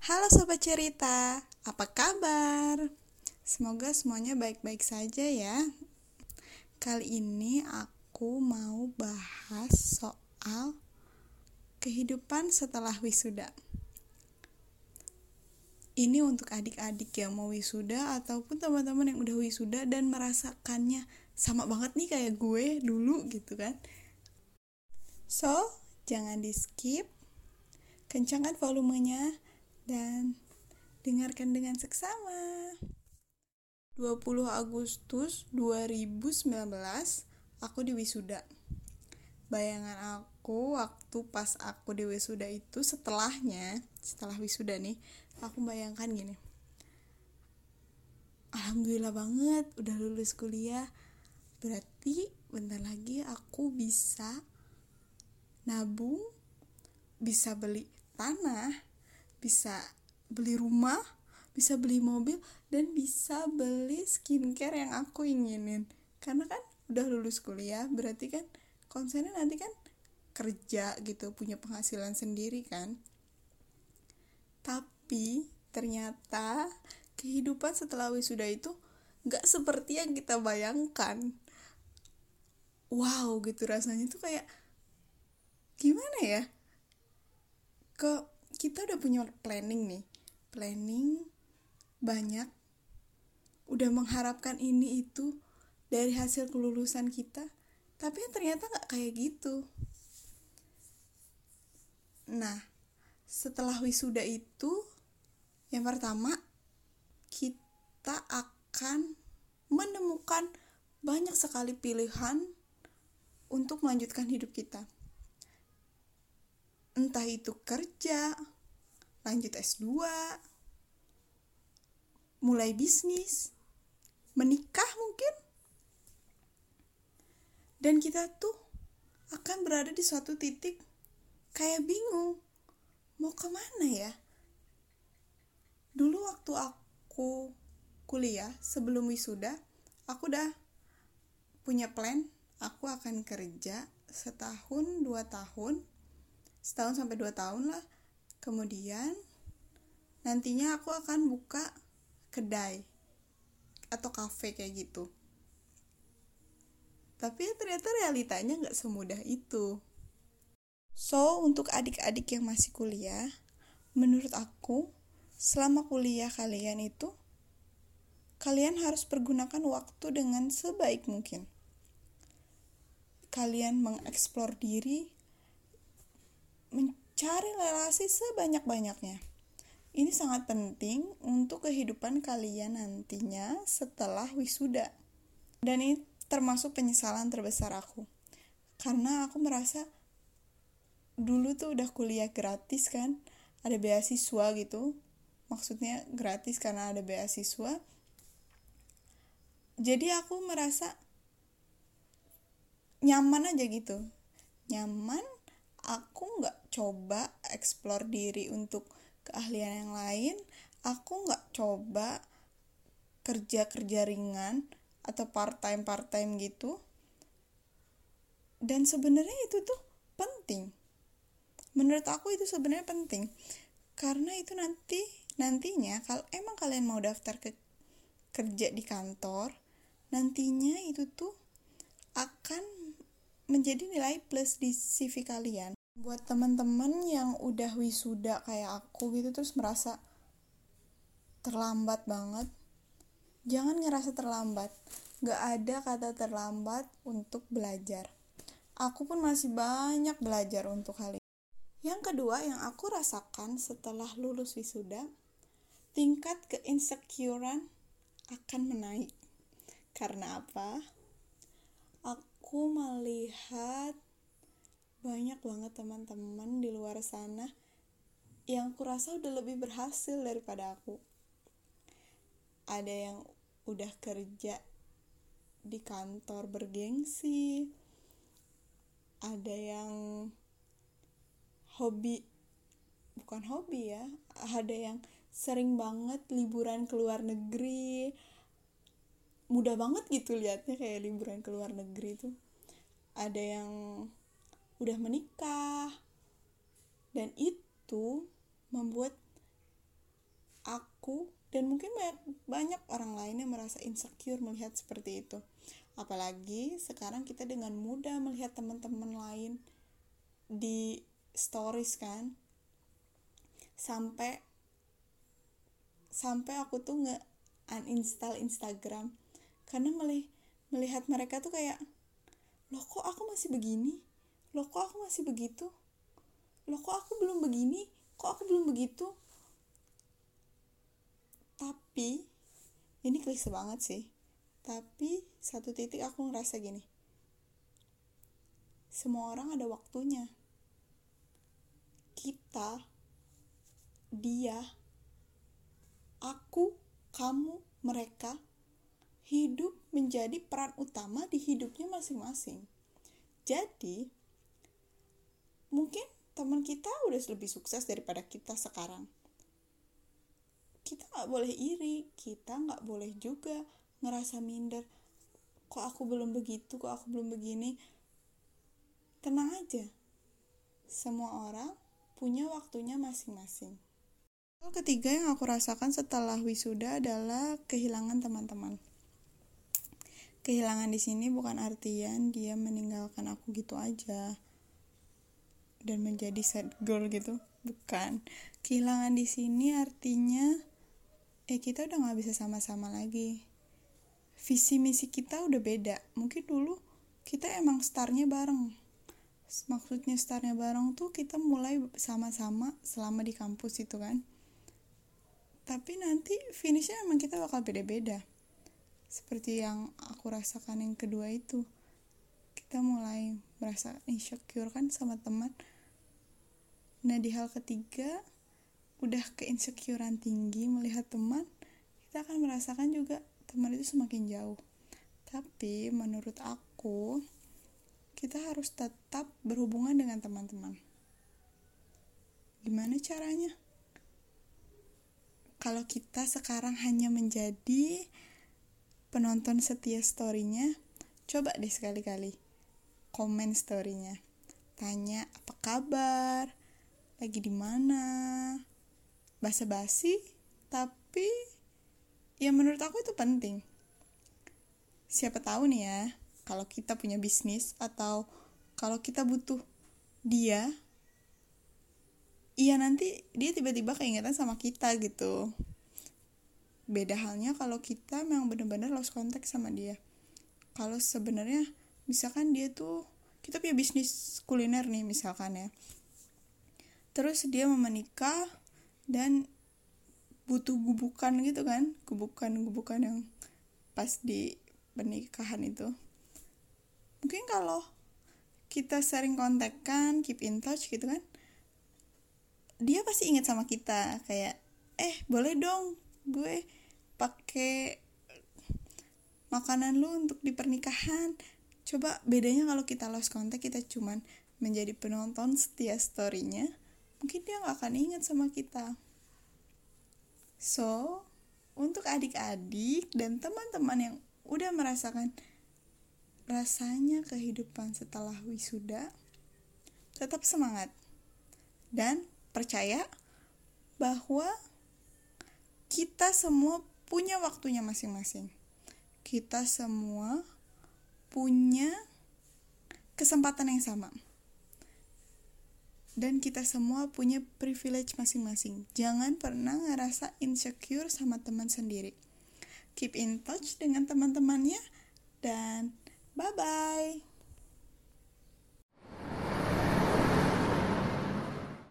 Halo Sobat Cerita, apa kabar? Semoga semuanya baik-baik saja ya. Kali ini aku mau bahas soal kehidupan setelah wisuda. Ini untuk adik-adik yang mau wisuda ataupun teman-teman yang udah wisuda dan merasakannya sama banget nih kayak gue dulu gitu kan. So, jangan di skip. Kencangkan volumenya dan dengarkan dengan seksama. 20 Agustus 2019 aku di wisuda. Bayangan aku waktu pas aku di wisuda itu setelahnya, setelah wisuda nih, aku bayangkan gini. Alhamdulillah banget udah lulus kuliah. Berarti bentar lagi aku bisa nabung, bisa beli tanah, bisa beli rumah, bisa beli mobil, dan bisa beli skincare yang aku inginin. Karena kan udah lulus kuliah, berarti kan konsennya nanti kan kerja gitu, punya penghasilan sendiri kan. Tapi ternyata kehidupan setelah wisuda itu gak seperti yang kita bayangkan. Wow gitu rasanya tuh kayak gimana ya? Ke kita udah punya planning nih. Planning banyak. Udah mengharapkan ini itu dari hasil kelulusan kita. Tapi ternyata nggak kayak gitu. Nah setelah wisuda itu yang pertama kita akan menemukan banyak sekali pilihan untuk melanjutkan hidup kita entah itu kerja, lanjut S2, mulai bisnis, menikah mungkin. Dan kita tuh akan berada di suatu titik kayak bingung mau ke mana ya. Dulu waktu aku kuliah sebelum wisuda, aku udah punya plan, aku akan kerja setahun dua tahun setahun sampai dua tahun lah. Kemudian nantinya aku akan buka kedai atau kafe kayak gitu. Tapi ternyata realitanya nggak semudah itu. So untuk adik-adik yang masih kuliah menurut aku selama kuliah kalian itu kalian harus pergunakan waktu dengan sebaik mungkin. Kalian mengeksplor diri mencari relasi sebanyak-banyaknya. Ini sangat penting untuk kehidupan kalian nantinya setelah wisuda. Dan ini termasuk penyesalan terbesar aku. Karena aku merasa dulu tuh udah kuliah gratis kan, ada beasiswa gitu. Maksudnya gratis karena ada beasiswa. Jadi aku merasa nyaman aja gitu. Nyaman aku nggak coba explore diri untuk keahlian yang lain aku nggak coba kerja kerja ringan atau part time part time gitu. Dan sebenarnya itu tuh penting. Menurut aku itu sebenarnya penting. Karena itu nanti nantinya kalau emang kalian mau daftar ke kerja di kantor nantinya itu tuh akan menjadi nilai plus di CV kalian. Buat teman-teman yang udah wisuda kayak aku gitu terus merasa terlambat banget, jangan ngerasa terlambat. Gak ada kata terlambat untuk belajar. Aku pun masih banyak belajar untuk hal ini. Yang kedua yang aku rasakan setelah lulus wisuda, tingkat keinsecurean akan menaik. Karena apa? Melihat banyak banget teman-teman di luar sana yang kurasa udah lebih berhasil daripada aku. Ada yang udah kerja di kantor bergengsi, ada yang hobi, bukan hobi ya, ada yang sering banget liburan ke luar negeri, mudah banget gitu liatnya kayak liburan ke luar negeri tuh ada yang udah menikah dan itu membuat aku dan mungkin banyak orang lain yang merasa insecure melihat seperti itu. Apalagi sekarang kita dengan mudah melihat teman-teman lain di stories kan. Sampai sampai aku tuh nggak uninstall Instagram karena melih melihat mereka tuh kayak loh kok aku masih begini? Loh kok aku masih begitu? Loh kok aku belum begini? Kok aku belum begitu? Tapi ini klise banget sih. Tapi satu titik aku ngerasa gini. Semua orang ada waktunya. Kita dia aku kamu mereka hidup menjadi peran utama di hidupnya masing-masing. Jadi mungkin teman kita udah lebih sukses daripada kita sekarang. Kita nggak boleh iri kita nggak boleh juga ngerasa minder. Kok aku belum begitu kok aku belum begini. Tenang aja. Semua orang punya waktunya masing-masing. Hal ketiga yang aku rasakan setelah wisuda adalah kehilangan teman-teman kehilangan di sini bukan artian dia meninggalkan aku gitu aja. Dan menjadi sad girl gitu. Bukan. Kehilangan di sini artinya eh kita udah nggak bisa sama-sama lagi. Visi misi kita udah beda. Mungkin dulu kita emang startnya bareng. Maksudnya startnya bareng tuh kita mulai sama-sama selama di kampus itu kan. Tapi nanti finishnya emang kita bakal beda-beda seperti yang aku rasakan yang kedua itu kita mulai merasa insecure kan sama teman. Nah di hal ketiga udah keinsecurean tinggi melihat teman kita akan merasakan juga teman itu semakin jauh. Tapi menurut aku kita harus tetap berhubungan dengan teman-teman. Gimana caranya? Kalau kita sekarang hanya menjadi penonton setia storynya coba deh sekali-kali. Komen storynya. Tanya apa kabar? Lagi di mana? Basa-basi tapi ya menurut aku itu penting. Siapa tahu nih ya kalau kita punya bisnis atau kalau kita butuh dia iya nanti dia tiba-tiba keingetan sama kita gitu beda halnya kalau kita memang benar-benar lost contact sama dia. Kalau sebenarnya misalkan dia tuh kita punya bisnis kuliner nih misalkan ya. Terus dia mau menikah dan butuh gubukan gitu kan? Gubukan-gubukan yang pas di pernikahan itu. Mungkin kalau kita sering kontakkan keep in touch gitu kan dia pasti ingat sama kita. Kayak eh boleh dong gue pakai makanan lu untuk di pernikahan coba bedanya kalau kita lost contact kita cuman menjadi penonton setia storynya mungkin dia nggak akan ingat sama kita. So, untuk adik-adik dan teman-teman yang udah merasakan rasanya kehidupan setelah wisuda, tetap semangat dan percaya bahwa kita semua punya waktunya masing-masing. Kita semua punya kesempatan yang sama dan kita semua punya privilege masing-masing. Jangan pernah ngerasa insecure sama teman sendiri. Keep in touch dengan teman-temannya dan bye-bye.